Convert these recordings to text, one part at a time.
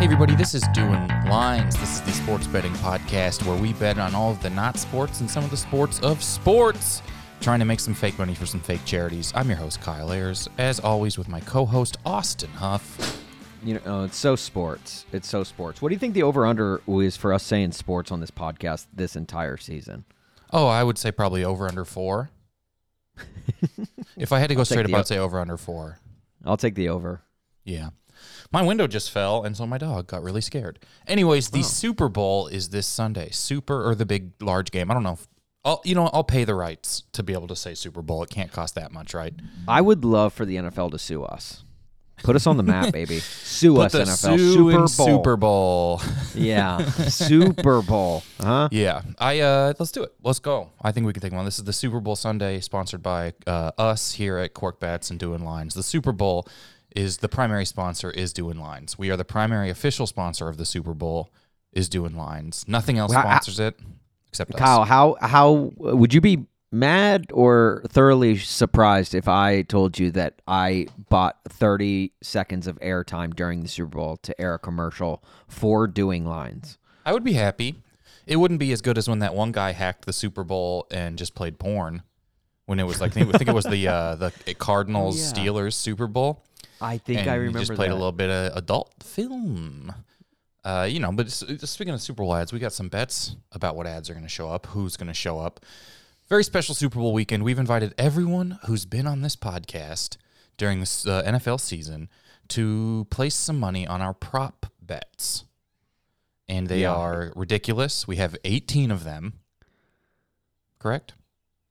Hey, everybody, this is Doing Lines. This is the sports betting podcast where we bet on all of the not sports and some of the sports of sports, trying to make some fake money for some fake charities. I'm your host, Kyle Ayers, as always, with my co host, Austin Huff. You know, oh, it's so sports. It's so sports. What do you think the over under is for us saying sports on this podcast this entire season? Oh, I would say probably over under four. if I had to go I'll straight up, I'd say over under four. I'll take the over. Yeah. My window just fell, and so my dog got really scared. Anyways, the Super Bowl is this Sunday. Super or the big, large game. I don't know. If, I'll, you know, I'll pay the rights to be able to say Super Bowl. It can't cost that much, right? I would love for the NFL to sue us. Put us on the map, baby. Sue Put us, NFL. Sue Super Bowl. Super Bowl. Yeah, Super Bowl. Huh? yeah, I uh, let's do it. Let's go. I think we can take one. This is the Super Bowl Sunday, sponsored by uh, us here at Cork Bats and Doing Lines. The Super Bowl is the primary sponsor is Doing Lines. We are the primary official sponsor of the Super Bowl. Is Doing Lines. Nothing else Well, I- sponsors it except us. Kyle, how how would you be mad or thoroughly surprised if I told you that I bought 30 seconds of airtime during the Super Bowl to air a commercial for doing lines? I would be happy. It wouldn't be as good as when that one guy hacked the Super Bowl and just played porn. When it was like, I think it was the uh, the Cardinals yeah. Steelers Super Bowl. I think and I remember just played that. a little bit of adult film. Uh, you know, but speaking of Super Bowl ads, we got some bets about what ads are going to show up, who's going to show up. Very special Super Bowl weekend. We've invited everyone who's been on this podcast during this uh, NFL season to place some money on our prop bets. And they Yeah. are ridiculous. We have 18 of them. Correct?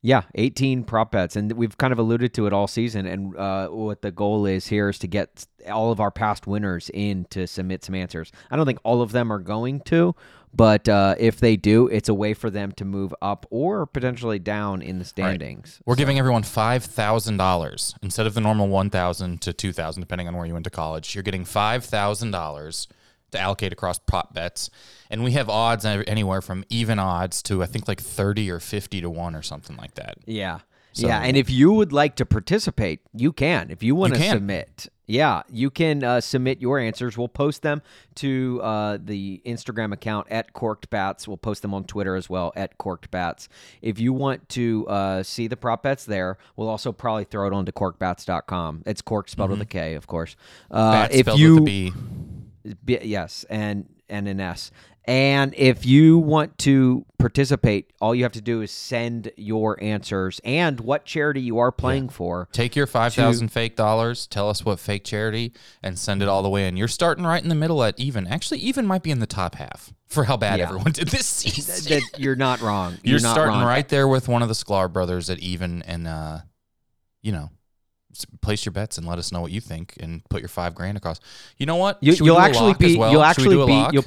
Yeah, 18 prop bets. And we've kind of alluded to it all season. And uh, what the goal is here is to get all of our past winners in to submit some answers. I don't think all of them are going to, but uh, if they do, it's a way for them to move up or potentially down in the standings. We're giving everyone five thousand dollars instead of the normal one thousand to two thousand, depending on where you went to college. You're getting five thousand dollars to allocate across prop bets, and we have odds anywhere from even odds to I think like thirty or fifty to one or something like that. Yeah. So- yeah, and if you would like to participate, you can. If you want to submit, yeah, you can uh, submit your answers. We'll post them to uh, the Instagram account at Korked Bats. We'll post them on Twitter as well at Korked Bats. If you want to uh, see the prop bets there, we'll also probably throw it onto corkbats.com. It's cork spelled with a K, of course. Uh, if spelled you with a B. Yes, and and an S. And if you want to participate, all you have to do is send your answers and what charity you are playing for. Take your five thousand fake dollars. Tell us what fake charity, and send it all the way in. You're starting right in the middle at even. Actually, even might be in the top half for how bad Yeah. everyone did this season. That you're not wrong. You're, You're, not starting wrong. right there with one of the Sklar brothers at even, and uh, you know, place your bets and let us know what you think, and put your five grand across. You know what? You, you'll actually be. well? You'll Should actually be. You'll,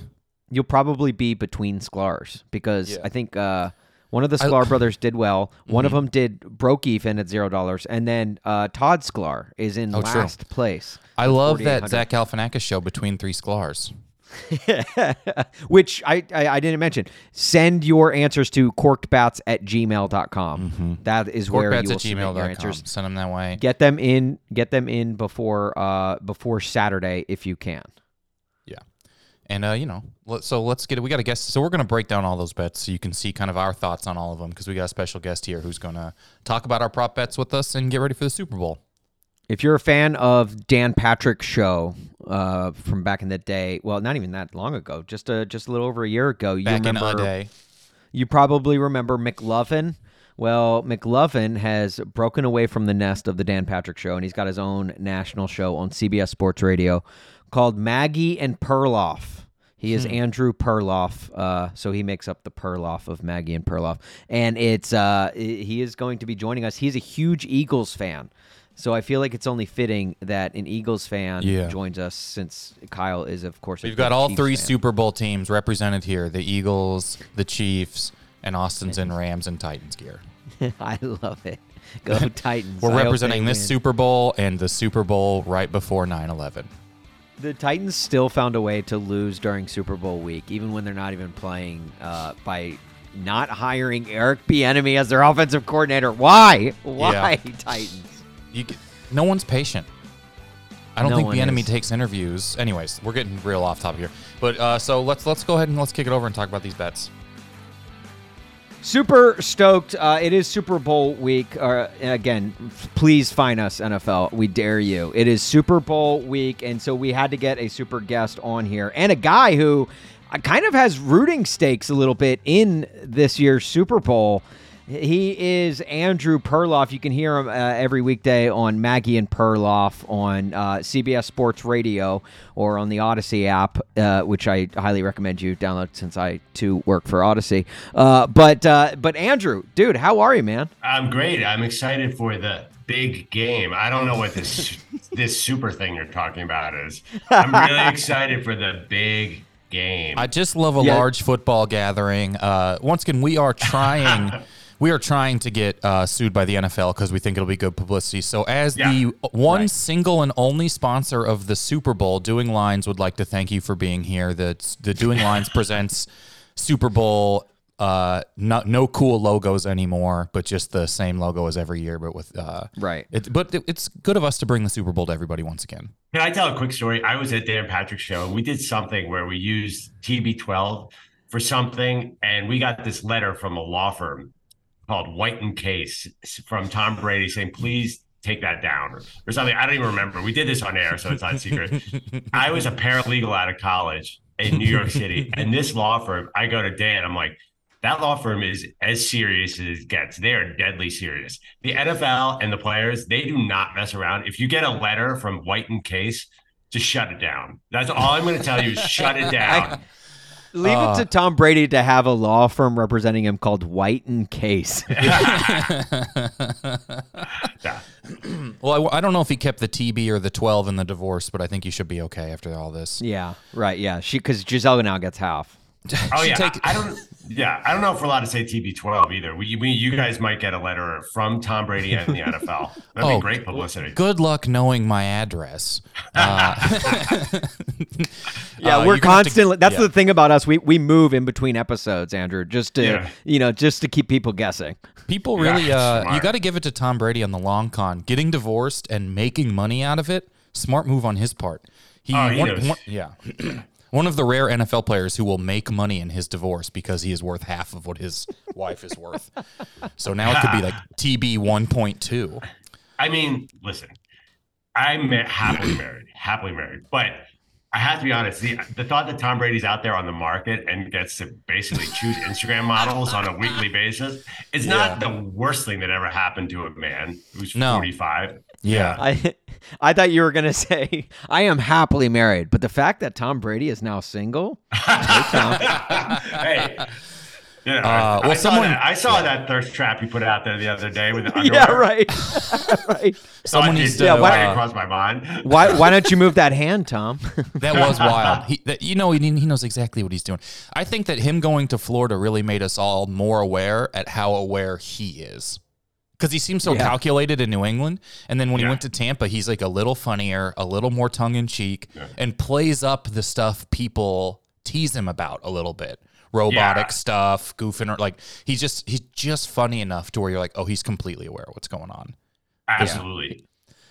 you'll probably be between Sklars because Yeah. I think uh, one of the I- brothers did well. One of Mhm. them did broke even at zero dollars, and then uh, Todd Sklar is in Oh, true. last place. I love that Zach Galifianakis show between three Sklars. Which I, I I didn't mention. Send your answers to korkedbats at gmail.com. That is where you will submit your answers. Send them that way. Get them in get them in before uh before Saturday if you can. Yeah. And uh, you know, so let's get it. We got a guest, so we're going to break down all those bets so you can see kind of our thoughts on all of them because we got a special guest here who's going to talk about our prop bets with us and get ready for the Super Bowl. If you're a fan of Dan Patrick's show uh, from back in the day, well, not even that long ago, just a just a little over a year ago, you Back in remember a day, You probably remember McLovin. Well, McLovin has broken away from the nest of the Dan Patrick Show, and he's got his own national show on CBS Sports Radio called Maggie and Perloff. He is Andrew Perloff, uh, so he makes up the Perloff of Maggie and Perloff, and it's uh, he is going to be joining us. He's a huge Eagles fan, so I feel like it's only fitting that an Eagles fan Yeah. joins us, since Kyle is, of course, we've got all Chiefs three fan. Super Bowl teams represented here: the Eagles, the Chiefs, and Austin's in Rams and Titans gear. I love it. Go Titans! We're I representing they this win. Super Bowl and the Super Bowl right before 9/11. The Titans still found a way to lose during Super Bowl week, even when they're not even playing uh, by not hiring Eric Bieniemy as their offensive coordinator. Why? Why Titans? You, no one's patient. I don't No think the enemy is. takes interviews. Anyways, we're getting real off topic here. But uh, so let's let's go ahead and let's kick it over and talk about these bets. Super stoked. Uh, it is Super Bowl week. Uh, again, please find us, NFL. We dare you. It is Super Bowl week. And so we had to get a super guest on here and a guy who uh, kind of has rooting stakes a little bit in this year's Super Bowl. He is Andrew Perloff. You can hear him uh, every weekday on Maggie and Perloff on uh, CBS Sports Radio or on the Audacy app, uh, which I highly recommend you download since I too work for Audacy. Uh, but uh, but Andrew, dude, how are you, man? I'm great. I'm excited for the big game. I don't know what this this super thing you're talking about is. I'm really excited for the big game. I just love a Yeah. large football gathering. Uh, once again, we are trying. We are trying to get uh, sued by the NFL because we think it'll be good publicity. So, as Yeah. the one Right. single and only sponsor of the Super Bowl, Doing Lines would like to thank you for being here. The the Doing Lines presents Super Bowl. Uh, no, no cool logos anymore, but just the same logo as every year, but with uh, Right. It, but it, it's good of us to bring the Super Bowl to everybody once again. Can I tell a quick story? I was at Dan Patrick's show we did something where we used TB12 for something, and we got this letter from a law firm called White and Case from Tom Brady saying, please take that down or, or something. I don't even remember. We did this on air, so it's not secret. I was a paralegal out of college in New York City, and this law firm, I go to Dan, I'm like, that law firm is as serious as it gets. They are deadly serious. The NFL and the players, they do not mess around. If you get a letter from White and Case, just shut it down. That's all I'm going to tell you is shut it down. Leave Uh, it to Tom Brady to have a law firm representing him called White and Case. Yeah. Well, I, I don't know if he kept the TB or the 12 in the divorce, but I think you should be okay after all this. yeah, right. Yeah, she because Gisele now gets half. Oh yeah, take- I, I don't. Yeah, I don't know if we're allowed to say TB12 either. We, we, you guys might get a letter from Tom Brady and the NFL. That'd Oh, be great publicity. Good luck knowing my address. Uh, Yeah, uh, we're you're gonna constantly. that's yeah. the thing about us. We we move in between episodes, Andrew, just to Yeah. you know, just to keep people guessing. People Yeah, really, uh, you got to give it to Tom Brady on the long con. Getting divorced and making money out of it, smart move on his part. He, Oh, he one- one- yeah. One of the rare NFL players who will make money in his divorce because he is worth half of what his wife is worth. So now it could be like TB 1.2. I mean, listen, I'm happily married, happily married, but I have to be honest. The, the thought that Tom Brady's out there on the market and gets to basically choose Instagram models on a weekly basis is not the worst thing that ever happened to a man who's No. 45. Yeah. I I thought you were gonna say I am happily married, but the fact that Tom Brady is now single, hey. You know, Uh, well, I, someone- saw that, I saw that thirst trap you put out there the other day with the underwear. yeah, right, right. Someone Thought needs to. Yeah, why- ran uh, across my mind. Why why don't you move that hand, Tom? That was wild. He, that, you know, he, he knows exactly what he's doing. I think that him going to Florida really made us all more aware at how aware he is. Because he seems so Yeah. calculated in New England. And then when he went to Tampa, he's like a little funnier, a little more tongue in cheek, and plays up the stuff people tease him about a little bit. Robotic Yeah. stuff, goofing, or like he's just he's just funny enough to where you're like, oh, he's completely aware of what's going on. Absolutely.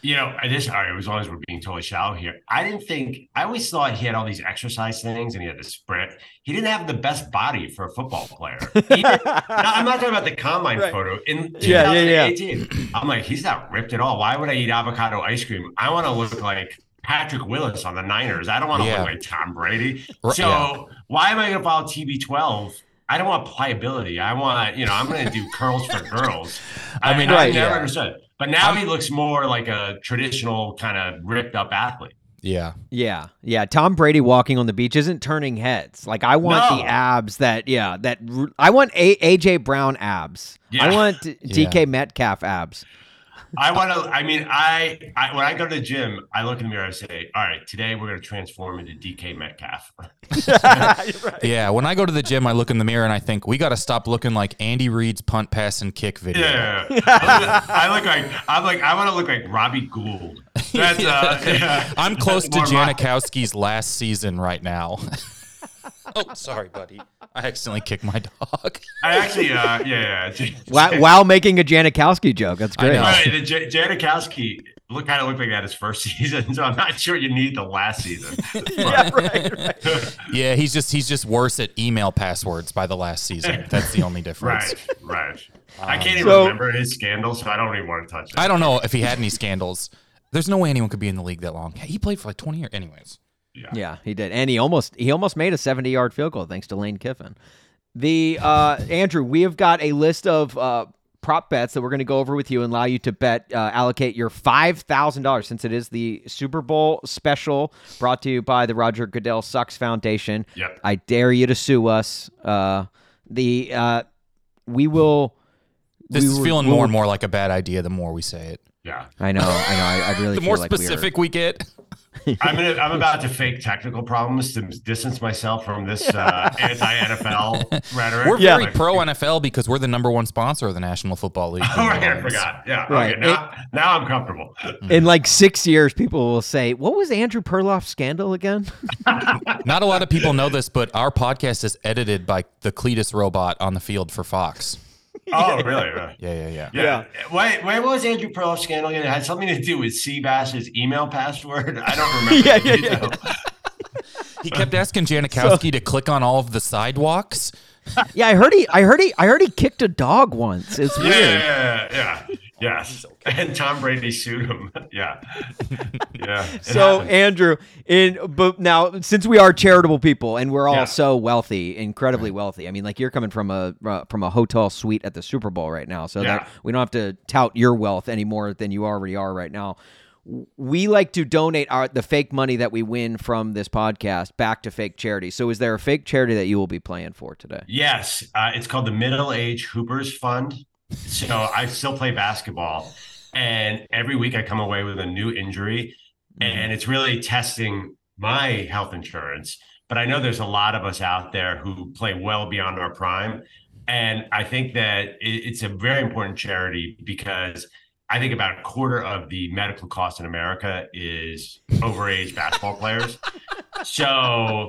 You know, I just all right, as long as we're being totally shallow here, I didn't think I always thought he had all these exercise things and he had the sprint. He didn't have the best body for a football player. He didn't- no, I'm not talking about the combine Right. photo. In Yeah, yeah, yeah. 2018, I'm like, he's not ripped at all. Why would I eat avocado ice cream? I want to look like Patrick Willis on the Niners. I don't want to Yeah. look like Tom Brady. So yeah. why am I going to follow TB12? I don't want pliability. I want, you know, I'm going to do curls for girls. I mean, I, right, never yeah. understood. But now he looks more like a traditional kind of ripped up athlete. Yeah. Yeah, yeah. Tom Brady walking on the beach isn't turning heads. Like I want No. the abs that, yeah, that I want a- AJ Brown abs. Yeah. I want D- Yeah. DK Metcalf abs. I want to. I mean, I, I when I go to the gym, I look in the mirror and say, "All right, today we're going to transform into DK Metcalf." Yeah, when I go to the gym, I look in the mirror and I think we got to stop looking like Andy Reid's punt, pass, and kick video. Yeah, I look like I'm like I want to look like Robbie Gould. That's uh, yeah. I'm close to More my- Janikowski's last season right now. oh, sorry, buddy. I accidentally kicked my dog. I actually, uh, yeah, yeah. While, while making a Janikowski joke. That's great. know. Right, J- Janikowski, look kind of looked like that his first season, so I'm not sure you need the last season. yeah, right, right. Yeah, he's just he's just worse at email passwords by the last season. That's the only difference. right, right. I can't even So- remember his scandals, so I don't even want to touch it. I don't know if he had any scandals. There's no way anyone could be in the league that long. He played for like 20 years. Anyways, Yeah, he did, and he almost he almost made a seventy yard field goal thanks to Lane Kiffin. The uh, Andrew, we have got a list of uh, prop bets that we're going to go over with you and allow you to bet uh, allocate your five thousand dollars since it is the Super Bowl special brought to you by the Roger Goodell Sucks Foundation. Yep. I dare you to sue us. Uh, the uh, we will. this we is will- feeling we'll- more and more like a bad idea the more we say it. Yeah, I know, I know. I, I really The feel more like we are- specific we get, I'm gonna, I'm about to fake technical problems to distance myself from this uh, anti-NFL rhetoric. we're Yeah. very Like- pro NFL because we're the number one sponsor of the National Football League. Oh, right, I forgot. Yeah, Right. okay. Now, now I'm comfortable. in like six years, people will say, "What was Andrew Perloff's scandal again?" Not a lot of people know this, but our podcast is edited by the Cleatus robot on the field for Fox. Oh, really? Really? Yeah, yeah, yeah. Yeah. Wait, wait, what was Andrew Perloff's scandal again? It had something to do with Seabass's email password. I don't remember. Yeah, the yeah, yeah. He kept asking Janikowski to click on all of the sidewalks. Yeah, I heard he, I heard he, I heard he kicked a dog once. It's Yeah, weird. yeah, yeah, yeah. Yes. And Tom Brady sued him. Yeah. Yeah. So. Andrew, in but now since we are charitable people and we're all Yeah. so wealthy, incredibly wealthy. I mean, like you're coming from a uh, from a hotel suite at the Super Bowl right now, so Yeah. that we don't have to tout your wealth any more than you already are right now. We like to donate our the fake money that we win from this podcast back to fake charity. So, is there a fake charity that you will be playing for today? Yes, uh, it's called the Middle Age Hoopers Fund. So I still play basketball, and every week I come away with a new injury, mm-hmm. and it's really testing my health insurance. But I know there's a lot of us out there who play well beyond our prime, and I think that it's a very important charity because I think about a quarter of the medical cost in America is overage basketball players. So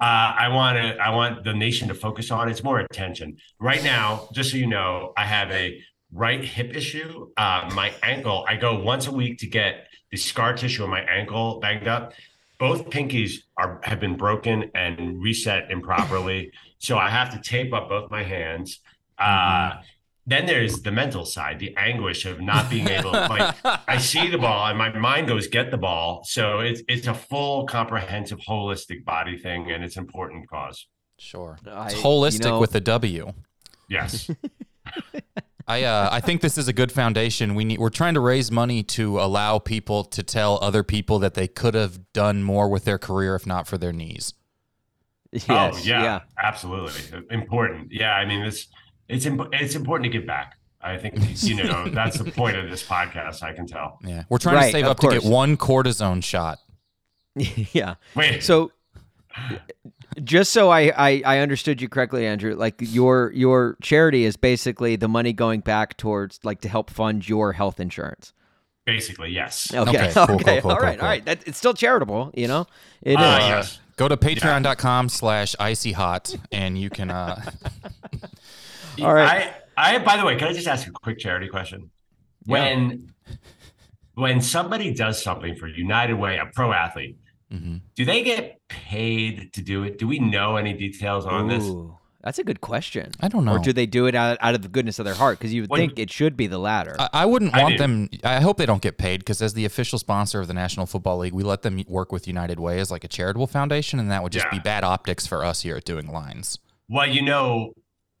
uh, I want to. I want the nation to focus on. It's more attention right now. Just so you know, I have a right hip issue. Uh, my ankle. I go once a week to get the scar tissue on my ankle banged up. Both pinkies are have been broken and reset improperly, so I have to tape up both my hands. Uh, then there's the mental side, the anguish of not being able. like I see the ball and my mind goes get the ball. So it's it's a full, comprehensive, holistic body thing, and it's an important cause. Sure. I- It's you holistic know- with a W. Yes. I uh, I think this is a good foundation. We need we're trying to raise money to allow people to tell other people that they could have done more with their career if not for their knees. Yes, oh yeah, absolutely important. Yeah, I mean it's it's imp- it's important to give back. I think you know that's the point of this podcast. I can tell. Yeah. We're trying Right, to save of up to get one cortisone shot. yeah. Wait, So, just so I, I I understood you correctly, Andrew, like your your charity is basically the money going back towards like to help fund your health insurance. basically yes. Okay, Okay, okay, cool, cool, cool, all cool, right, cool. all right. That, it's still charitable, you know. It is. Uh, yes. Go to patreon.com slash icy hot and you can uh all right. I, I by the way, can I just ask a quick charity question? When when somebody does something for United Way, a pro athlete, mhm. do they get paid to do it? Do we know any details on this? That's a good question. I don't know. Or do they do it out, out of the goodness of their heart? Because you would When- think it should be the latter. I, I wouldn't want do. them. I hope they don't get paid because, as the official sponsor of the National Football League, we let them work with United Way as like a charitable foundation, and that would just Yeah. be bad optics for us here at Doing Lines. Well, you know,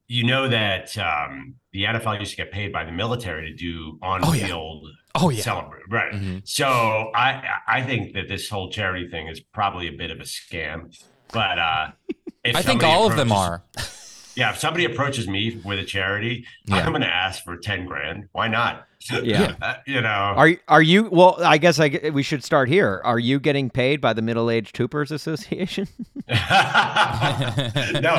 you know that um, the NFL used to get paid by the military to do Oh, yeah. on-field Oh yeah, celebrate, right? Mhm. So I I think that this whole charity thing is probably a bit of a scam, but uh, I think all of them are. Yeah, if somebody approaches me with a charity, Yeah. I'm going to ask for ten grand. Why not? Yeah. Uh, you know. Are are you? Well, I guess I, we should start here. Are you getting paid by the Middle Aged Hoopers Association? no,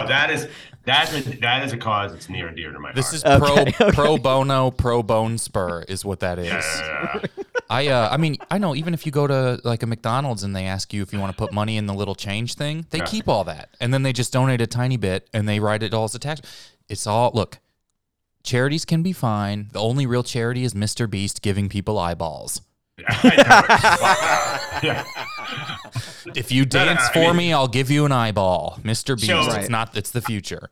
that is that's a that is a cause that's near and dear to my This heart. This is Okay, pro okay. pro bono pro bone spur is what that is. Yeah. I uh, I mean I know even if you go to like a McDonald's and they ask you if you want to put money in the little change thing, they Yeah. keep all that and then they just donate a tiny bit and they write it all as a tax. It's all look. Charities can be fine. The only real charity is Mr. Beast giving people eyeballs. yeah. If you No, no, dance I for mean- me, I'll give you an eyeball, Mr. Beast. So- It's not. It's the future.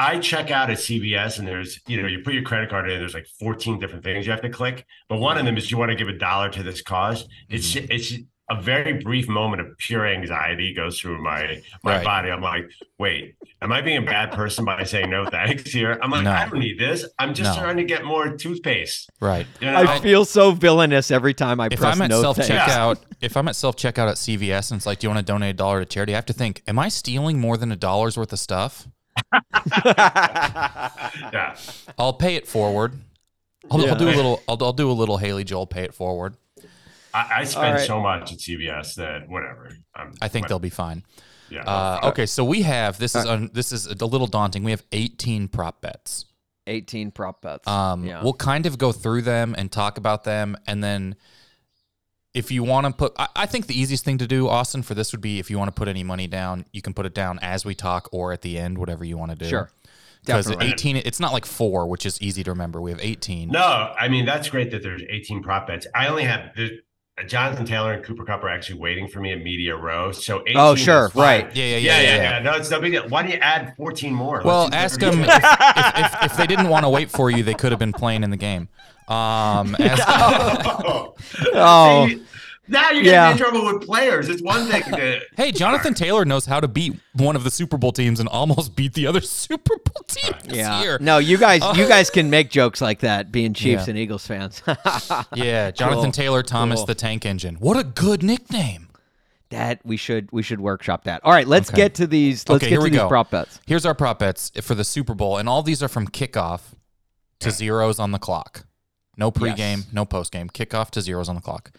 I check out at CVS and there's, you know, you put your credit card in, there's like 14 different things you have to click. But one of them is you want to give a dollar to this cause. It's Mm-hmm. it's a very brief moment of pure anxiety goes through my my Right. body. I'm like, wait, am I being a bad person by saying no thanks here? I'm like, No. I don't need this. I'm just No. trying to get more toothpaste. Right. You know? I feel so villainous every time I If press I'm at no self thanks. checkout, if I'm at self checkout at CVS and it's like, do you want to donate a dollar to charity? I have to think, am I stealing more than a dollar's worth of stuff? yeah. I'll pay it forward. I'll, Yeah. I'll do a little. I'll, I'll do a little Haley Joel pay it forward. I, I spend right. so much at CVS that whatever. I'm, I think what- they'll be fine. yeah. Uh, okay, so we have this is un, this is a little daunting. We have 18 prop bets. 18 prop bets. Um, yeah. We'll kind of go through them and talk about them, and then if you want to put, I, I think the easiest thing to do, Austin, for this would be if you want to put any money down, you can put it down as we talk or at the end, whatever you want to do. Sure. Because 18, it's not like four, which is easy to remember. We have 18. No, I mean that's great that there's 18 prop bets. I only have the, Jonathan Taylor and Cooper Kupp are actually waiting for me at media row. So 18 Oh, sure, is right. Yeah, yeah, yeah, yeah, yeah, yeah, yeah. No, it's no big deal. Why do you add 14 more? Well, Let's ask them if, if, if, if they didn't want to wait for you, they could have been playing in the game. Um, ask, oh, Oh. See, now you're Yeah. getting in trouble with players. It's one thing to hey, Jonathan Taylor knows how to beat one of the Super Bowl teams and almost beat the other Super Bowl team this yeah. year. No, you guys you uh, guys can make jokes like that being Chiefs Yeah. and Eagles fans. Yeah, Jonathan Cool. Taylor Thomas Cool. the Tank Engine. What a good nickname. that we should we should workshop that. All right, let's Okay. get to these let's Okay, get here to we these go. prop bets. Here's our prop bets for the Super Bowl, and all these are from kickoff to zeros on the clock. No pregame, Yes. no postgame. Kickoff to zeros on the clock.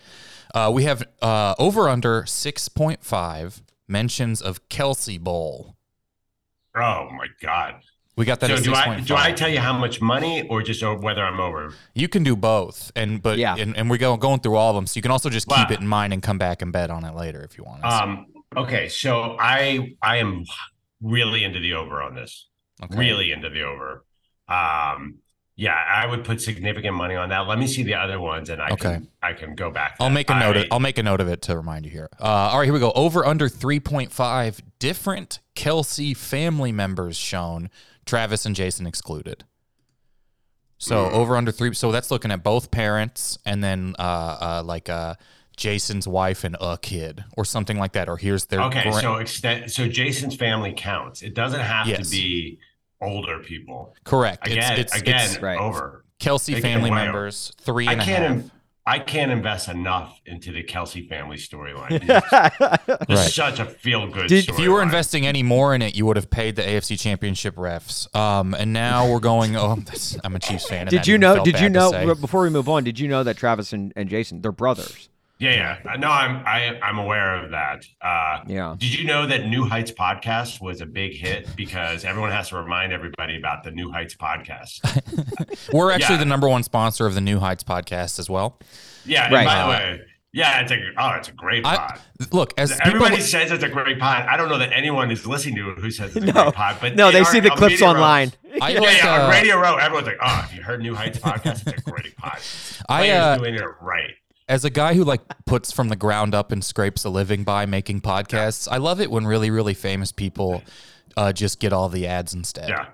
Uh, we have uh, over under 6.5 mentions of Kelce Bowl. Oh my god. We got that So at do I 6.5. do I tell you how much money or just whether I'm over? You can do both, and but Yeah. and, and we're going going through all of them, so you can also just keep Wow. it in mind and come back and bet on it later if you want. Um okay, so I I am really into the over on this. Okay. Really into the over. Um yeah, I would put significant money on that. Let me see the other ones and I Okay. can I can go back. I'll make a note. I- Of, I'll make a note of it to remind you here. Uh, all right, here we go. Over under three point five different Kelce family members shown. Travis and Jason excluded. So Mm. over under three. So that's looking at both parents and then uh, uh, like uh, Jason's wife and a kid or something like that. Or here's their Okay, gra- so extent so Jason's family counts. It doesn't have Yes. to be older people. correct. Again, it's, it's, again, it's right. over. Kelce Take family away. members three I and a can't half. in- I can't invest enough into the Kelce family storyline. It's Right. such a feel good Did- If you were investing any more in it, you would have paid the AFC Championship refs. Um, and now we're going. Oh, I'm a Chiefs fan. and did you know did you know before we move on, did you know that Travis and, and Jason, they're brothers? Yeah, yeah. No, I'm I, I'm aware of that. Uh, Yeah. Did you know that New Heights podcast was a big hit because everyone has to remind everybody about the New Heights podcast? We're actually Yeah. the number one sponsor of the New Heights podcast as well. Yeah. Right. By the way, yeah, it's a oh, it's a great I, pod. look, as people, Everybody says it's a great pod. I don't know that anyone is listening to it who says it's a No. great pod, but No, they are see the clips online. I Yeah, like, yeah, uh, on Radio Row, everyone's like, "Oh, have you heard New Heights podcast? It's a great pod." I, uh, doing it right. As a guy who like puts from the ground up and scrapes a living by making podcasts, I love it when really, really famous people uh, just get all the ads instead. Yeah.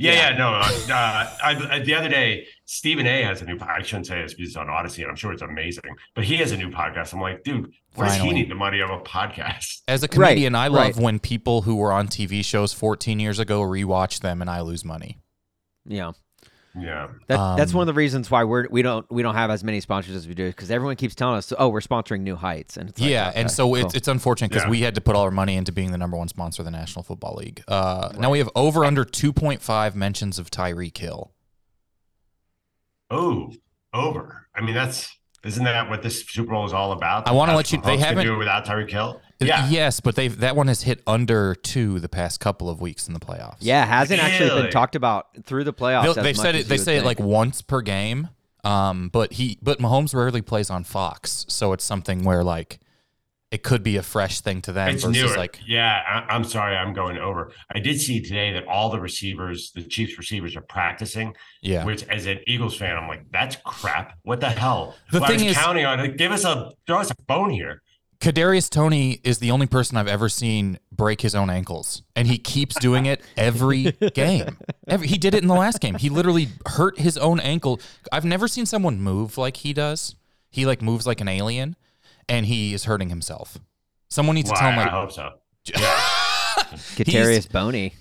Yeah, yeah, no. Uh, uh, I, I, the other day, Stephen A. has a new. I shouldn't say this because it's on Audacy, and I'm sure it's amazing. But he has a new podcast. I'm like, dude, what does he need the money of a podcast? As a comedian, I love right. when people who were on TV shows 14 years ago rewatch them and I lose money. Yeah. Yeah, That, that's Um, one of the reasons why we're we don't we don't have as many sponsors as we do because everyone keeps telling us oh we're sponsoring New Heights and it's like, yeah, okay, and so it's cool. it's unfortunate because Yeah. we had to put all our money into being the number one sponsor of the National Football League. Uh, Now we have over under 2.5 mentions of Tyreek Hill. Oh, over. I mean, that's isn't that what this Super Bowl is all about? I wanna let you- they can haven't- do it without Tyreek Hill. Yeah, Yes, but they that one has hit under two the past couple of weeks in the playoffs. yeah hasn't actually been talked about through the playoffs. They'll- as they've much said as it. They you would say it like once per game. Um, but he but Mahomes rarely plays on Fox, so it's something where like it could be a fresh thing to them It's versus newer. like yeah, I, I'm sorry, I'm going over. I did see today that all the receivers, the Chiefs receivers, are practicing. yeah. Which, as an Eagles fan, I'm like, that's crap. What the hell? The Well, I thing was is- counting on it. Give us a throw us a bone here. Kadarius Toney is the only person I've ever seen break his own ankles, and he keeps doing it every game. Every, he did it in the last game. He literally hurt his own ankle. I've never seen someone move like he does. He like moves like an alien, and he is hurting himself. Someone needs Well, to tell him I, I like, hope so. Katarius Boney.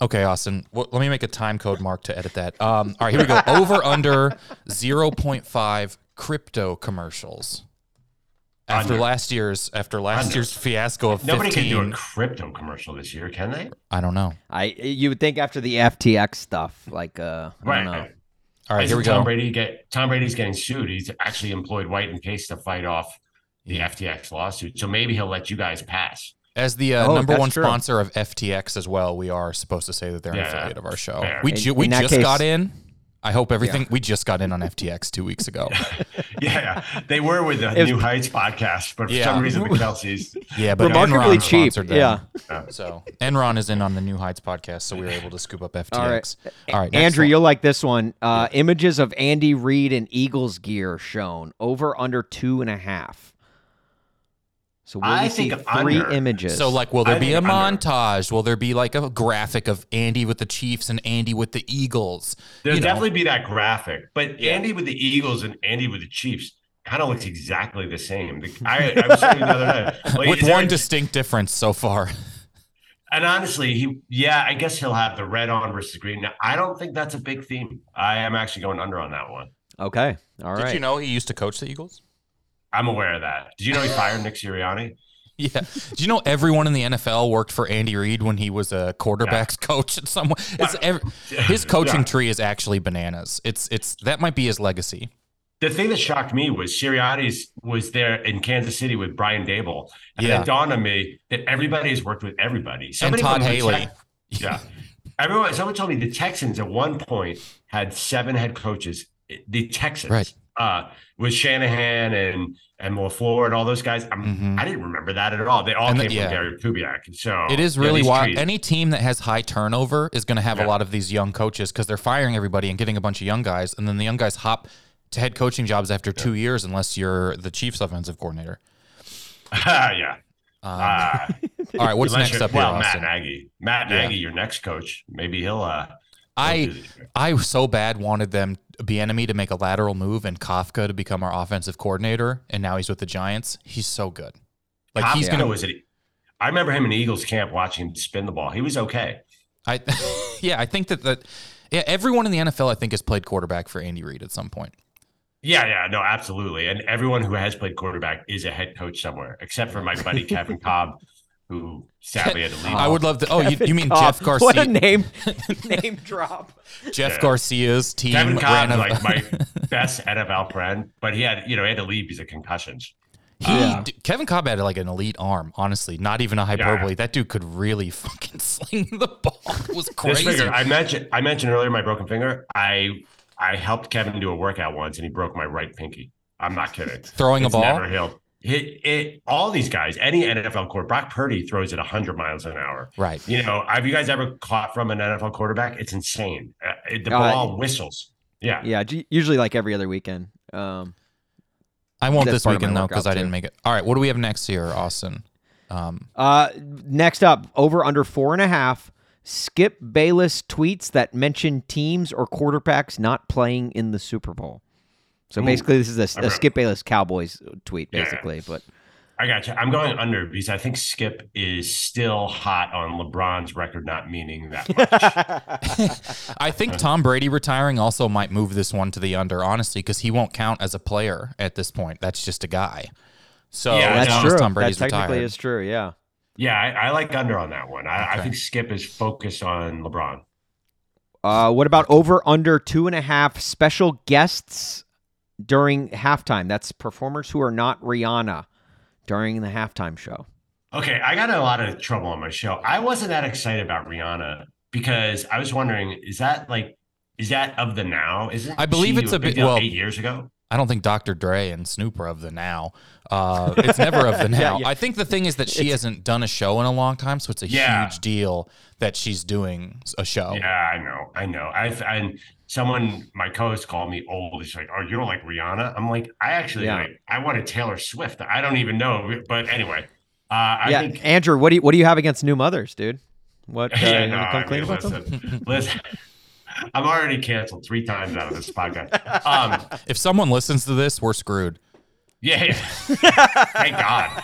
okay, Austin, well, let me make a time code mark to edit that. Um, all right, here we go. Over under zero point five crypto commercials. After Under. last year's after last Under. year's fiasco of Nobody can do a crypto commercial this year, can they? I don't know. I you would think after the FTX stuff, like uh, I don't know. All right, Isn't here we Tom go. Brady get Tom Brady's getting sued. He's actually employed White and Case to fight off the FTX lawsuit. So maybe he'll let you guys pass. As the uh, Oh, number one true. sponsor of FTX as well, we are supposed to say that they're an affiliate of our show. fair. We ju- we in that just case- got in. I hope everything. We just got in on FTX two weeks ago. Yeah, they were with the was- New Heights podcast, but for Yeah. some reason the Kelces. Yeah, but Remarkably Enron cheap. sponsored them. Yeah. So Enron is in on the New Heights podcast, so we were able to scoop up FTX. All right. All right, Andrew, one. you'll like this one. Uh, Images of Andy Reid in Eagles gear shown over under two and a half. So will I we see think three under. images? So, like, will there I be a think under. montage? Will there be like a graphic of Andy with the Chiefs and Andy with the Eagles? There'll You know. definitely be that graphic, but Yeah. Andy with the Eagles and Andy with the Chiefs kind of looks exactly the same. The- I, I was saying the other night, like, with one a- distinct difference so far. and honestly, he yeah, I guess he'll have the red on versus green. Now, I don't think that's a big theme. I am actually going under on that one. okay, all right. Did you know he used to coach the Eagles? I'm aware of that. Did you know he fired Nick Sirianni? Yeah. Do you know everyone in the NFL worked for Andy Reid when he was a quarterbacks coach at some It's ev- his coaching Yeah. tree is actually bananas. It's it's that might be his legacy. The thing that shocked me was Sirianni's was there in Kansas City with Brian Daboll, and Yeah. it dawned on me that everybody has worked with everybody. And Somebody Todd Haley. Tex- yeah, everyone. Someone told me the Texans at one point had seven head coaches. The Texans, Right. Uh, with Shanahan and and LaFleur and all those guys. I'm, Mhm. I didn't remember that at all. They all And came the- yeah. from Gary Kubiak. So It is really these wild. trees- Any team that has high turnover is going to have a lot of these young coaches because they're firing everybody and getting a bunch of young guys, and then the young guys hop to head coaching jobs after two years, unless you're the Chiefs' offensive coordinator. yeah. Um, Uh, all right, what's next up here, well, Matt Austin? Nagy. Matt Yeah. Nagy, your next coach. Maybe he'll. uh I he'll do this. I so bad wanted them enemy to make a lateral move and Kafka to become our offensive coordinator, and now he's with the Giants. He's so good. Like he's gonna. was it. I remember him in Eagles camp watching him spin the ball. He was okay. I yeah, I think that that yeah, everyone in the NFL I think has played quarterback for Andy Reid at some point. Yeah, yeah, no, absolutely. And everyone who has played quarterback is a head coach somewhere, except for my buddy Kevin Kolb, who sadly had to leave. I would love to. Oh, you, you mean Kolb. Jeff Garcia? What a name name drop. Jeff Yeah. Garcia's team Kevin ran Kolb's a, like my best NFL friend, but he had, you know, he had to leave because of concussions. he, Yeah. d- Kevin Kolb had like an elite arm. Honestly, not even a hyperbole. That dude could really fucking sling the ball. It was This crazy. finger, I mentioned, I mentioned earlier my broken finger. I, I helped Kevin do a workout once, and he broke my right pinky. I'm not kidding. Throwing a It's ball. never healed. It, it, all these guys, any NFL quarterback, Brock Purdy throws it 100 miles an hour. Right. You know, have you guys ever caught from an NFL quarterback? It's insane. Uh, it- the Uh, ball whistles. Yeah. Yeah, usually like every other weekend. Um, I won't this part of weekend though because I didn't make it. All right, what do we have next here, Austin? Um, uh, next up, over under four and a half. Skip Bayless tweets that mention teams or quarterbacks not playing in the Super Bowl. So Ooh, basically, this is a, I a read- Skip Bayless Cowboys tweet, Yeah. basically. But I got you. I'm going under because I think Skip is still hot on LeBron's record not meaning that much. I think Tom Brady retiring also might move this one to the under, honestly, because he won't count as a player at this point. That's just a guy. So Yeah, as that's long true. as Tom That Brady's technically retired, is true. Yeah. yeah, I, I like under on that one. I, I think Skip is focused on LeBron. Uh, what about over under two and a half special guests during halftime? That's performers who are not Rihanna during the halftime show. Okay, I got a lot of trouble on my show. I wasn't that excited about Rihanna because I was wondering, is that like, is that of the now? Isn't I believe she it's a bit- deal well- eight years ago? I don't think Dr. Dre and Snoop are of the now. Uh, it's never of the now. yeah. I think the thing is that she hasn't done a show in a long time, so it's a Yeah. huge deal that she's doing a show. Yeah, I know, I know. I've and someone, my co-host called me old. He's like, "Oh, you don't like Rihanna?" I'm like, I actually Yeah. like. I wanted Taylor Swift. I don't even know, but anyway, uh, I yeah, think. Andrew, what do you what do you have against new mothers, dude? What? Uh, yeah, no, wanna come I clean mean, about something? listen, listen. I'm already canceled three times out of this podcast. Um, If someone listens to this, we're screwed. yeah, yeah. thank God.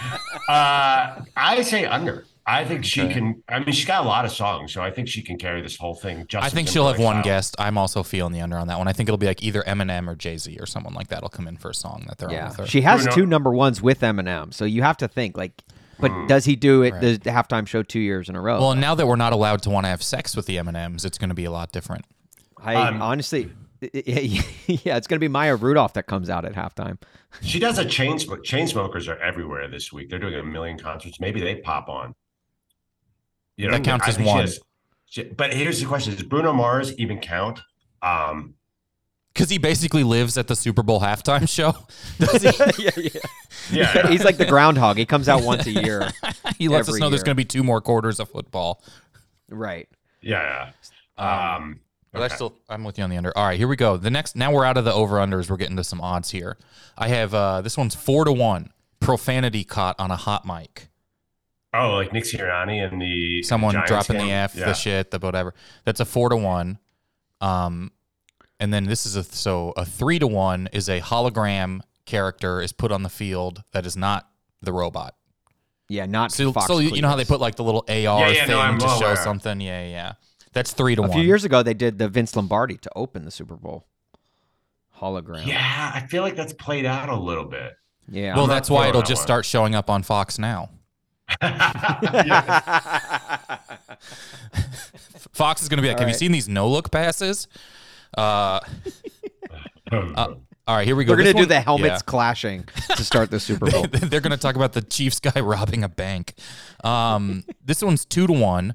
Uh, I say under. I think she Okay. can. I mean, she's got a lot of songs, so I think she can carry this whole thing. Justin I think she'll have one style. guest. I'm also feeling the under on that one. I think it'll be like either Eminem or Jay Z or someone like that will come in for a song that they're on Yeah, with her. she has Bruno- two number ones with Eminem, so you have to think like, but does he do it the halftime show two years in a row? well, now that we're not allowed to want to have sex with the M&Ms, it's going to be a lot different. I um, honestly, yeah, it's gonna be Maya Rudolph that comes out at halftime. She does a chain smoke. Chain smokers are everywhere this week. They're doing a million concerts. Maybe they pop on. You That counts I as think she one. has- she- but here's the question: Does Bruno Mars even count? Um, Because he basically lives at the Super Bowl halftime show. Does he? yeah, yeah. yeah, He's like the groundhog. He comes out once a year. he lets us Every know there's going to be two more quarters of football. right. yeah. yeah. Um, But I still, I'm with you on the under. All right, here we go. The next, now we're out of the over unders. We're getting to some odds here. I have uh this one's four to one. Profanity caught on a hot mic. Oh, like Nick Sirianni and the Someone Giants dropping game? the f, Yeah. the shit, the whatever. That's a four to one. Um, and then this is a so a three to one is a hologram character is put on the field that is not the robot. Yeah, not So, Fox so you know how they put like the little AR yeah, thing no, to well show aware. something? Yeah, yeah. That's three to a one. A few years ago they did the Vince Lombardi to open the Super Bowl hologram. Yeah, I feel like that's played out a little bit. yeah. well, I'm that's why it'll that just one. start showing up on Fox now. Yeah. Fox is going to be like, "Have you seen these no look passes?" Uh, uh, all right, here we go. We're gonna do one- the helmets yeah. clashing to start the Super Bowl. They're going to talk about the Chiefs guy robbing a bank. Um, this one's two to one.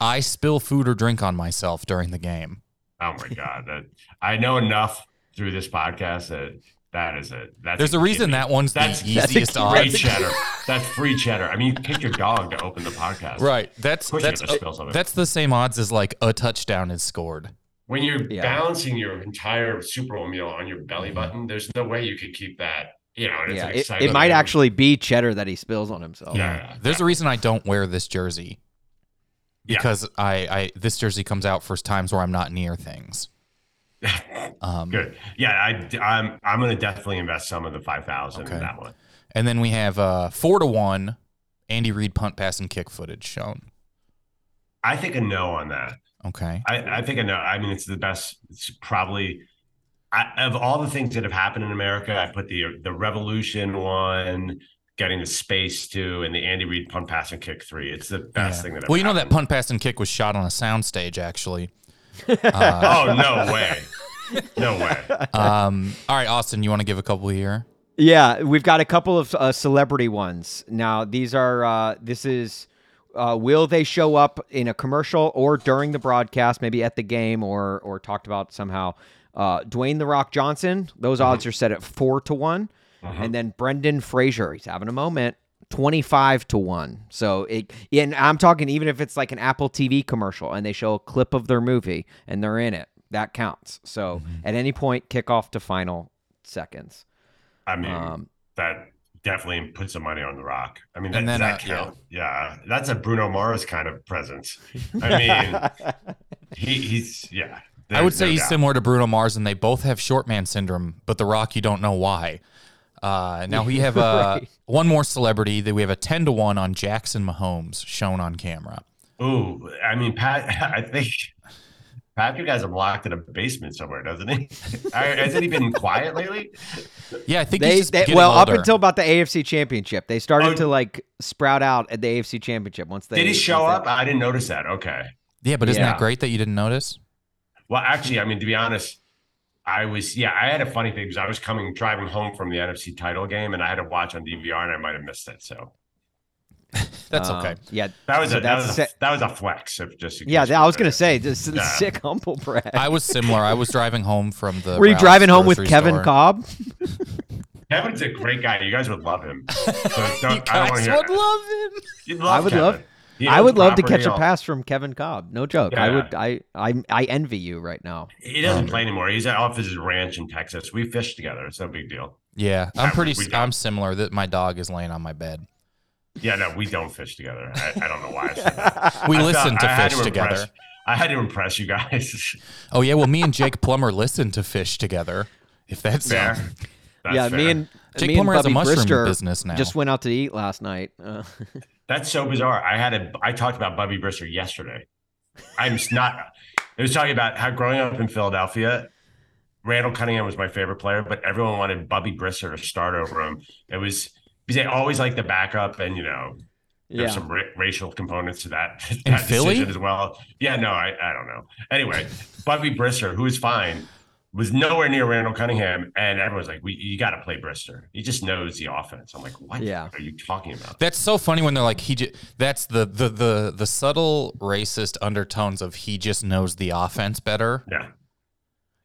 I spill food or drink on myself during the game. Oh my god, that I know enough through this podcast that that is it. That's There's a reason that one's That's- the that's easiest a- free cheddar. That's free cheddar. I mean, you pick your dog to open the podcast. Right. That's Of course you're that's gonna spill something. that's the same odds as like a touchdown is scored. When you're Yeah. balancing your entire Super Bowl meal on your belly button, there's no way you could keep that. You know, and it's yeah, an it, it might game. actually be cheddar that he spills on himself. Yeah. There's a reason I don't wear this jersey Yeah. because I, I this jersey comes out for times where I'm not near things. Um, Good. Yeah, I, I'm I'm going to definitely invest some of the five thousand Okay. in that one. And then we have uh, four to one Andy Reid punt, pass, and kick footage shown. I think a no on that. Okay. I, I think a no. I mean, it's the best. It's probably I, of all the things that have happened in America. I put the the Revolution one, getting the space two, and the Andy Reid punt, pass, and kick three. It's the best Yeah. thing that. Ever. Well, you know that punt, pass, and kick was shot on a soundstage, actually. Oh no way! No way. Um, all right, Austin, you want to give a couple here? Yeah, we've got a couple of uh, celebrity ones. Now, these are uh, this is uh, will they show up in a commercial or during the broadcast, maybe at the game or or talked about somehow. Uh, Dwayne the Rock Johnson, those odds are set at four to one, and then Brendan Fraser, he's having a moment. 25 to 1. So it and I'm talking even if it's like an Apple TV commercial and they show a clip of their movie and they're in it, that counts. So at any point kickoff to final seconds. I mean, Um, that definitely puts some money on the rock. I mean, that, And then, that uh, count? Yeah. that's a Bruno Mars kind of presence. I mean, he, he's yeah. I would say no he's doubt. similar to Bruno Mars, and they both have short man syndrome, but The Rock, you don't know why. Uh, now we have uh, Right. one more celebrity that we have a 10 to 1 on Jackson Mahomes shown on camera. Ooh, I mean, Pat. I think Patrick has him locked in a basement somewhere, doesn't he? Hasn't he been quiet lately? Yeah, I think They, he's just they getting well up until about the AFC Championship, they started Oh. to like sprout out at the AFC Championship. Once they Did he show up? I didn't notice that. Okay. Yeah, but isn't Yeah. that great that you didn't notice? Well, actually, I mean, to be honest, I was yeah. I had a funny thing because I was coming driving home from the NFC title game, and I had to watch on DVR, and I might have missed it. So That's Um, okay. Yeah, That was so a that was a, that was a flex. of just yeah. case I was gonna say this is Yeah. sick humble brag. I was similar. I was driving home from the. Were you Ralph's driving home with Kevin store. Kolb? Kevin's a great guy. You guys would love him. So don't, You I don't guys to hear. would love him. You'd I would Kevin. love- He I would love to catch a pass from Kevin Kolb. No joke. I would. I, I I envy you right now. He doesn't play anymore. He's at off his ranch in Texas. We fish together. It's no big deal. Yeah, I'm Yeah, pretty. we s- I'm similar. That my dog is laying on my bed. Yeah, no, we don't fish together. I, I don't know why. I. We I listen felt- to I fish impress- together. I had to impress you guys. Oh yeah, well, me and Jake Plummer listen to fish together. If that's Fair. fair. That's yeah, fair. me and Jake me and Plummer has a mushroom Brister business now. Just went out to eat last night. Uh, That's so bizarre. I had a I talked about Bubby Brister yesterday. I'm not I was talking about how growing up in Philadelphia, Randall Cunningham was my favorite player, but everyone wanted Bubby Brister to start over him. It was because they always like the backup and you know yeah. there's some ra- racial components to that, that decision as well. Yeah, no, I, I don't know. Anyway, Bubby Brister, who is fine, was nowhere near Randall Cunningham, and everyone's like, "We, you got to play Brister. He just knows the offense." I'm like, "What Yeah. are you talking about?" That's so funny when they're like he. J- that's the the the the subtle racist undertones of he just knows the offense better. Yeah,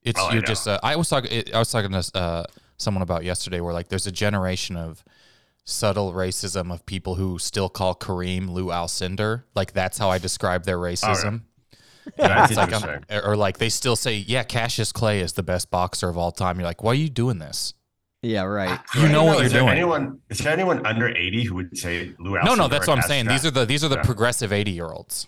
It's Oh, you're know. just. Uh, I was talking. I was talking to uh, someone about yesterday where like there's a generation of subtle racism of people who still call Kareem Lou Alcindor. Like that's how I describe their racism. that's It's like. I'm- or like they still say, yeah, Cassius Clay is the best boxer of all time. You're like, why are you doing this? yeah, right. You I know don't what you're there doing. Anyone is there anyone under 80 who would say Lou No, no, that's what I'm saying. These are the these are the Yeah. progressive 80 year olds.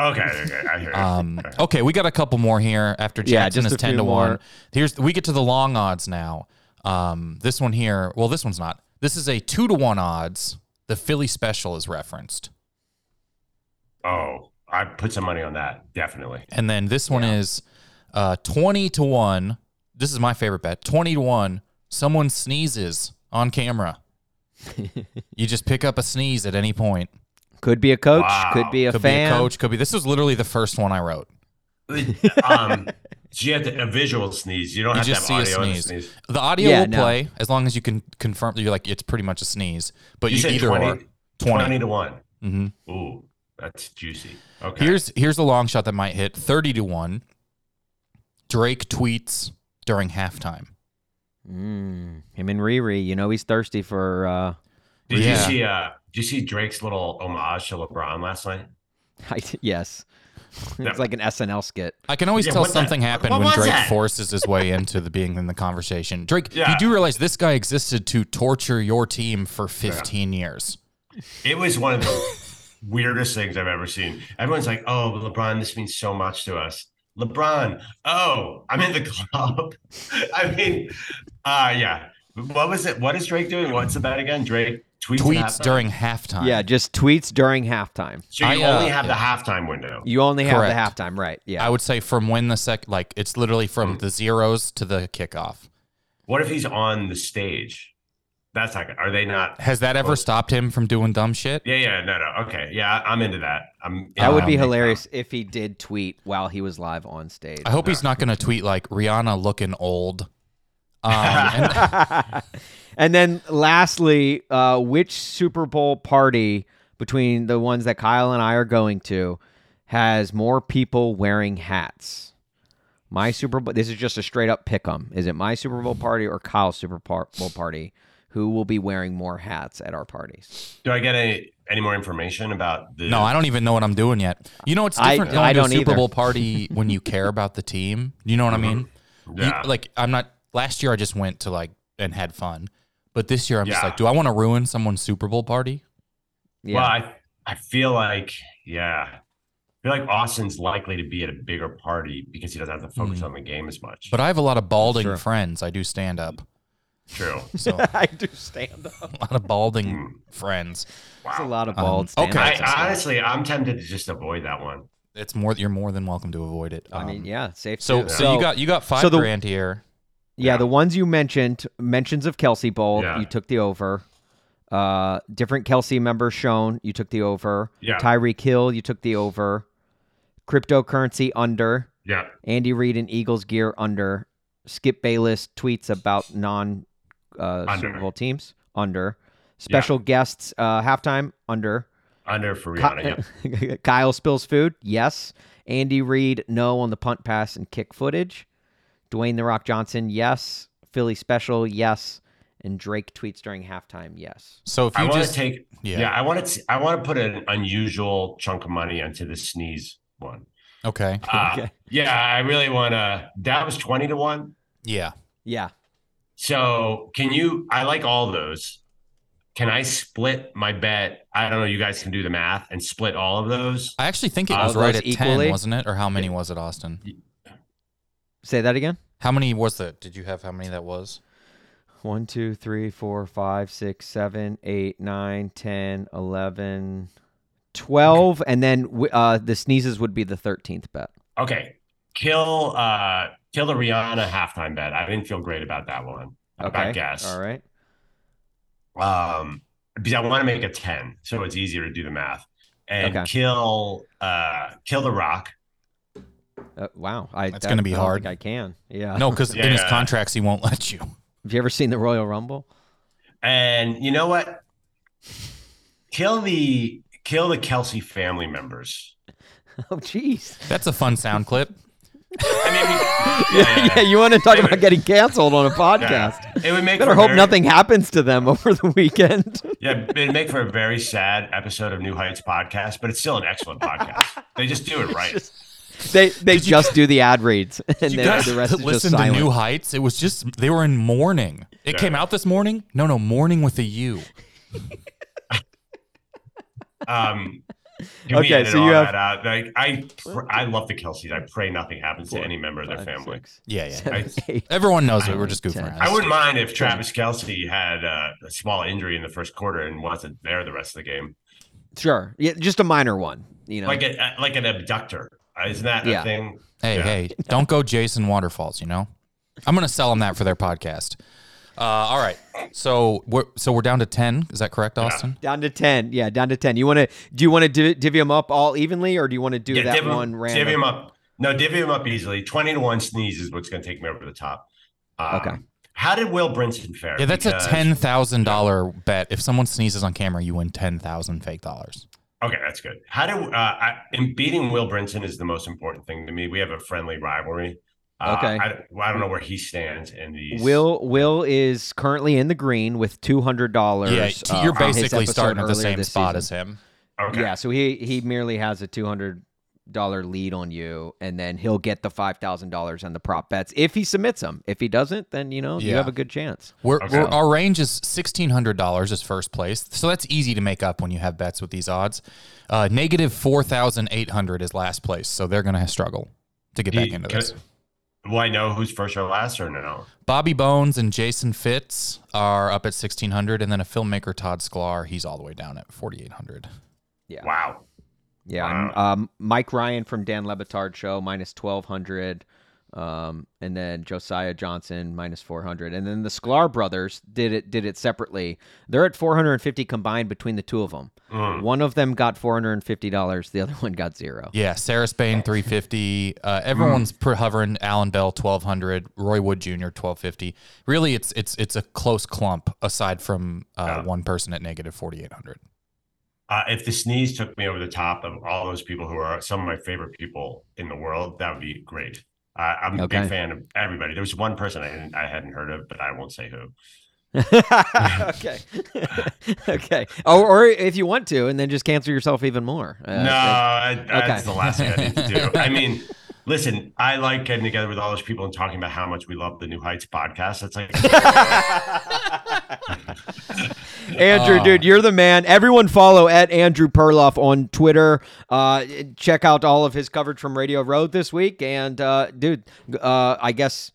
Okay, okay, I hear you. Um, Okay. okay, we got a couple more here after Yeah, Jackson just is ten few to one. Here's we get to the long odds now. Um, this one here, well, this one's not. This is a two to one odds. The Philly special is referenced, Oh, I put some money on that, definitely. and then this one is uh, twenty to one. This is my favorite bet. Twenty to one. Someone sneezes on camera. you just pick up a sneeze at any point. Could be a coach. Wow. Could be a Could fan. be a coach. Could be. This was literally the first one I wrote. um, so you have to, a visual sneeze. You don't You have just to have see a audio and sneeze. sneeze. The audio Yeah, will no. play as long as you can confirm that you're like it's pretty much a sneeze. But You you, said either 20, or 20. 20. to 1. Mhm. Ooh, that's juicy. Okay. Here's here's a long shot that might hit 30 to 1. Drake tweets during halftime. Mm, him and Riri. You know he's thirsty for. uh did yeah. you see uh did you see Drake's little homage to LeBron last night? I, Yes, Yeah. it's like an SNL skit. I can always Yeah, tell what the- something happened what when Drake that? forces his way into the being in the conversation. Drake, Yeah. you do realize this guy existed to torture your team for 15 years. It was one of the weirdest things I've ever seen. Everyone's like, "Oh, LeBron, this means so much to us." LeBron, oh, I'm in the club. I mean, uh yeah. What was it? What is Drake doing? What's the bet again? Drake tweets, at Tweets halftime? during halftime. Yeah, just tweets during halftime. So you I, uh, only have the halftime window. You only have Correct. the halftime, right? Yeah. I would say from when the sec like it's literally from Mm. the zeros to the kickoff. What if he's on the stage? That's not good. Are they not? Has that ever Close. stopped him from doing dumb shit? Yeah, yeah, no, no. Okay, yeah, I'm into that. I'm. that would be yeah, hilarious if he did tweet while he was live on stage. I hope he's not going to tweet like Rihanna looking old. Um, and and then lastly, uh, which Super Bowl party between the ones that Kyle and I are going to has more people wearing hats? My Super Bowl. This is just a straight up pick 'em. Is it my Super Bowl party or Kyle's Super Bowl party? Who will be wearing more hats at our parties? Do I get any any more information about the? no, I don't even know what I'm doing yet. You know, it's different I going to a don't Super either. Bowl party when you care about the team. You know what I mean? You- Yeah. like I'm not. Last year I just went to like and had fun, but this year I'm just like, do I want to ruin someone's Super Bowl party? Yeah. Well, I I feel like yeah, I feel like Austin's likely to be at a bigger party because he doesn't have to focus Hmm. on the game as much. But I have a lot of balding Sure. friends. I do stand up, True. so I do stand up. A lot of balding Hmm. friends. There's a lot of Um, bald okay. I honestly, I'm tempted to just avoid that one. It's more. You're more than welcome to avoid it. I mean, Um, yeah, safe. So, to- so you got you got five so the- grand here. Yeah, Yeah. the ones you mentioned, mentions of Kelce Bowl, Yeah. you took the over. Uh, different Kelce members shown, you took the over. Yeah. Tyreek Hill, you took the over. Cryptocurrency under. Yeah. Andy Reid and Eagles gear under. Skip Bayless tweets about non uh, Super Bowl teams under. Special guests uh, halftime under. Under for Rihanna. Ky- Kyle spills food. Yes. Andy Reid no on the punt pass and kick footage. Dwayne the Rock Johnson yes. Philly special yes. And Drake tweets during halftime yes. So if you want just take. yeah. Yeah. I want to. I want to put an unusual chunk of money onto the sneeze one. okay, Uh, Okay. Yeah, I really want to. That was twenty to one. yeah, Yeah. So can you? I like all those. Can I split my bet? I don't know. You guys can do the math and split all of those. I actually think it Uh, was right at equally? ten, wasn't it? Or how many was it, Austin? Say that again. How many was that? Did you have how many that was? One, two, three, four, five, six, seven, eight, nine, ten, eleven, twelve, and then uh, the sneezes would be the thirteenth bet. Okay, kill. uh Kill the Rihanna halftime bet. I didn't feel great about that one. Okay. I guess. All right. Um, because I want to make a ten, so it's easier to do the math. And Okay. kill. uh Kill the Rock. Uh, wow. I, That's that- gonna be I hard. think I can. Yeah. No, because in his Yeah. contracts he won't let you. Have you ever seen the Royal Rumble? And you know what? Kill the kill the Kelce family members. Oh, jeez. That's a fun sound clip. I mean, Yeah, yeah. You want to talk about getting canceled on a podcast? It would make Better hope very- nothing happens to them over the weekend. Yeah, it'd make for a very sad episode of New Heights podcast, but it's still an excellent podcast. They just do it right. they they just do the ad reads, and You then the rest is just listen to. New Heights. It was just they were in mourning. It Yeah. came out this morning. No, no, morning with a U. Um, can Okay, so you have- that? Like, I pr- I love the Kelces. I pray nothing happens to any member of their Five, family. six, Yeah, yeah. seven, eight. Everyone knows it. We're just goofing Ten. I wouldn't mind if Travis Kelce had uh, a small injury in the first quarter and wasn't there the rest of the game, Sure, yeah, just a minor one. You know, like a, like an abductor. Uh, Isn't that Yeah. a thing? Hey, Yeah. hey, don't go Jason Waterfalls, you know? I'm going to sell them that for their podcast. Uh, all right. So we're so we're down to 10. Is that correct, Austin? down to ten. Yeah, down to ten. You want to? Do you want to div- divvy them up all evenly, or do you want to do Yeah, that divvy, one random? divvy him up. No, divvy him up easily. Twenty to one sneeze is what's going to take me over the top. Um, Okay. How did Will Brinson fare? Yeah, that's Because- a $10,000 bet. If someone sneezes on camera, you win 10,000 fake dollars. Okay, that's good. How do uh, I, in beating Will Brinson is the most important thing to me. We have a friendly rivalry. Uh, Okay. I, well, I don't know where he stands in these. Will Will is currently in the green with two hundred dollars. Yeah, t- you're basically starting at the same spot as him. Okay. Yeah, so he he merely has a two hundred dollar lead on you, and then he'll get the five thousand dollars on the prop bets if he submits them. If he doesn't, then you know you have a good chance. We're, Okay. we're, our range is $1,600 is first place. So that's easy to make up when you have bets with these odds. Uh, negative 4,800 is last place. So they're going to struggle to get He- back into can- this. Will I know who's first or last or no? Bobby Bones and Jason Fitz are up at 1,600. And then a filmmaker, Todd Sklar, he's all the way down at 4,800. Yeah. Wow. Yeah, and, um, Mike Ryan from Dan Le Batard show minus twelve hundred, um, and then Josiah Johnson minus four hundred, and then the Sklar brothers did it did it separately. They're at four hundred and fifty combined between the two of them. Mm. One of them got four hundred and fifty dollars. The other one got zero. Yeah, Sarah Spain 350. Uh, everyone's pr- hovering. Alan Bell 1200. Roy Wood Jr. 1250. Really, it's it's it's a close clump aside from uh, Yeah. one person at negative 4800. Uh, if the sneeze took me over the top of all those people who are some of my favorite people in the world, that would be great. Uh, I'm a big fan of everybody. There was one person I hadn't, I hadn't heard of, but I won't say who. okay, okay. Or, or if you want to, and then just cancel yourself even more. Uh, no, I, that's the last thing I need to do. I mean, listen, I like getting together with all those people and talking about how much we love the New Heights podcast. That's like, Andrew, Oh. dude, you're the man. Everyone follow at Andrew Perloff on Twitter. Uh, check out all of his coverage from Radio Row this week. And, uh, dude, uh, I guess,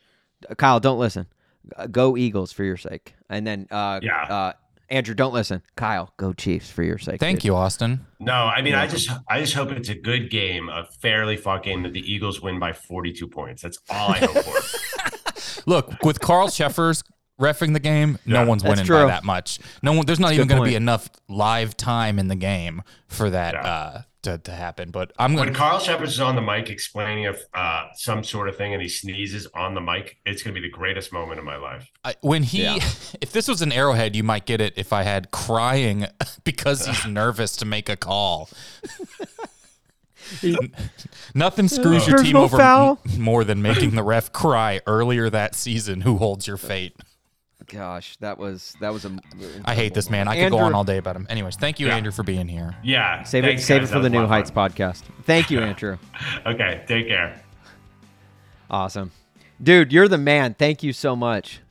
Kyle, don't listen. Uh, Go Eagles for your sake. And then, uh, Yeah. uh, Andrew, don't listen. Kyle, go Chiefs for your sake. Thank dude. you, Austin. no, I mean, I just, I just hope it's a good game, a fairly fought game that the Eagles win by 42 points. That's all I hope for. Look, with Carl Cheffers refing the game, no one's winning true. by that much. No one. There's not even going to be enough live time in the game for that Yeah. uh, to, to happen. But I'm going When to. Carl Cheffers is on the mic explaining if uh, some sort of thing and he sneezes on the mic, it's going to be the greatest moment of my life. I, when he, Yeah. if this was an arrowhead, you might get it. If I had crying because he's nervous to make a call. Nothing screws your team no over foul. more than making the ref cry earlier that season. Who holds your fate? Gosh, that was that was a. I hate this man. I could go on all day about him. Anyways, thank you, Yeah. Andrew, for being here. Yeah. Save it, save guys. it for the New Heights fun. podcast. Thank you, Andrew. Okay. Take care. awesome, dude. You're the man. Thank you so much.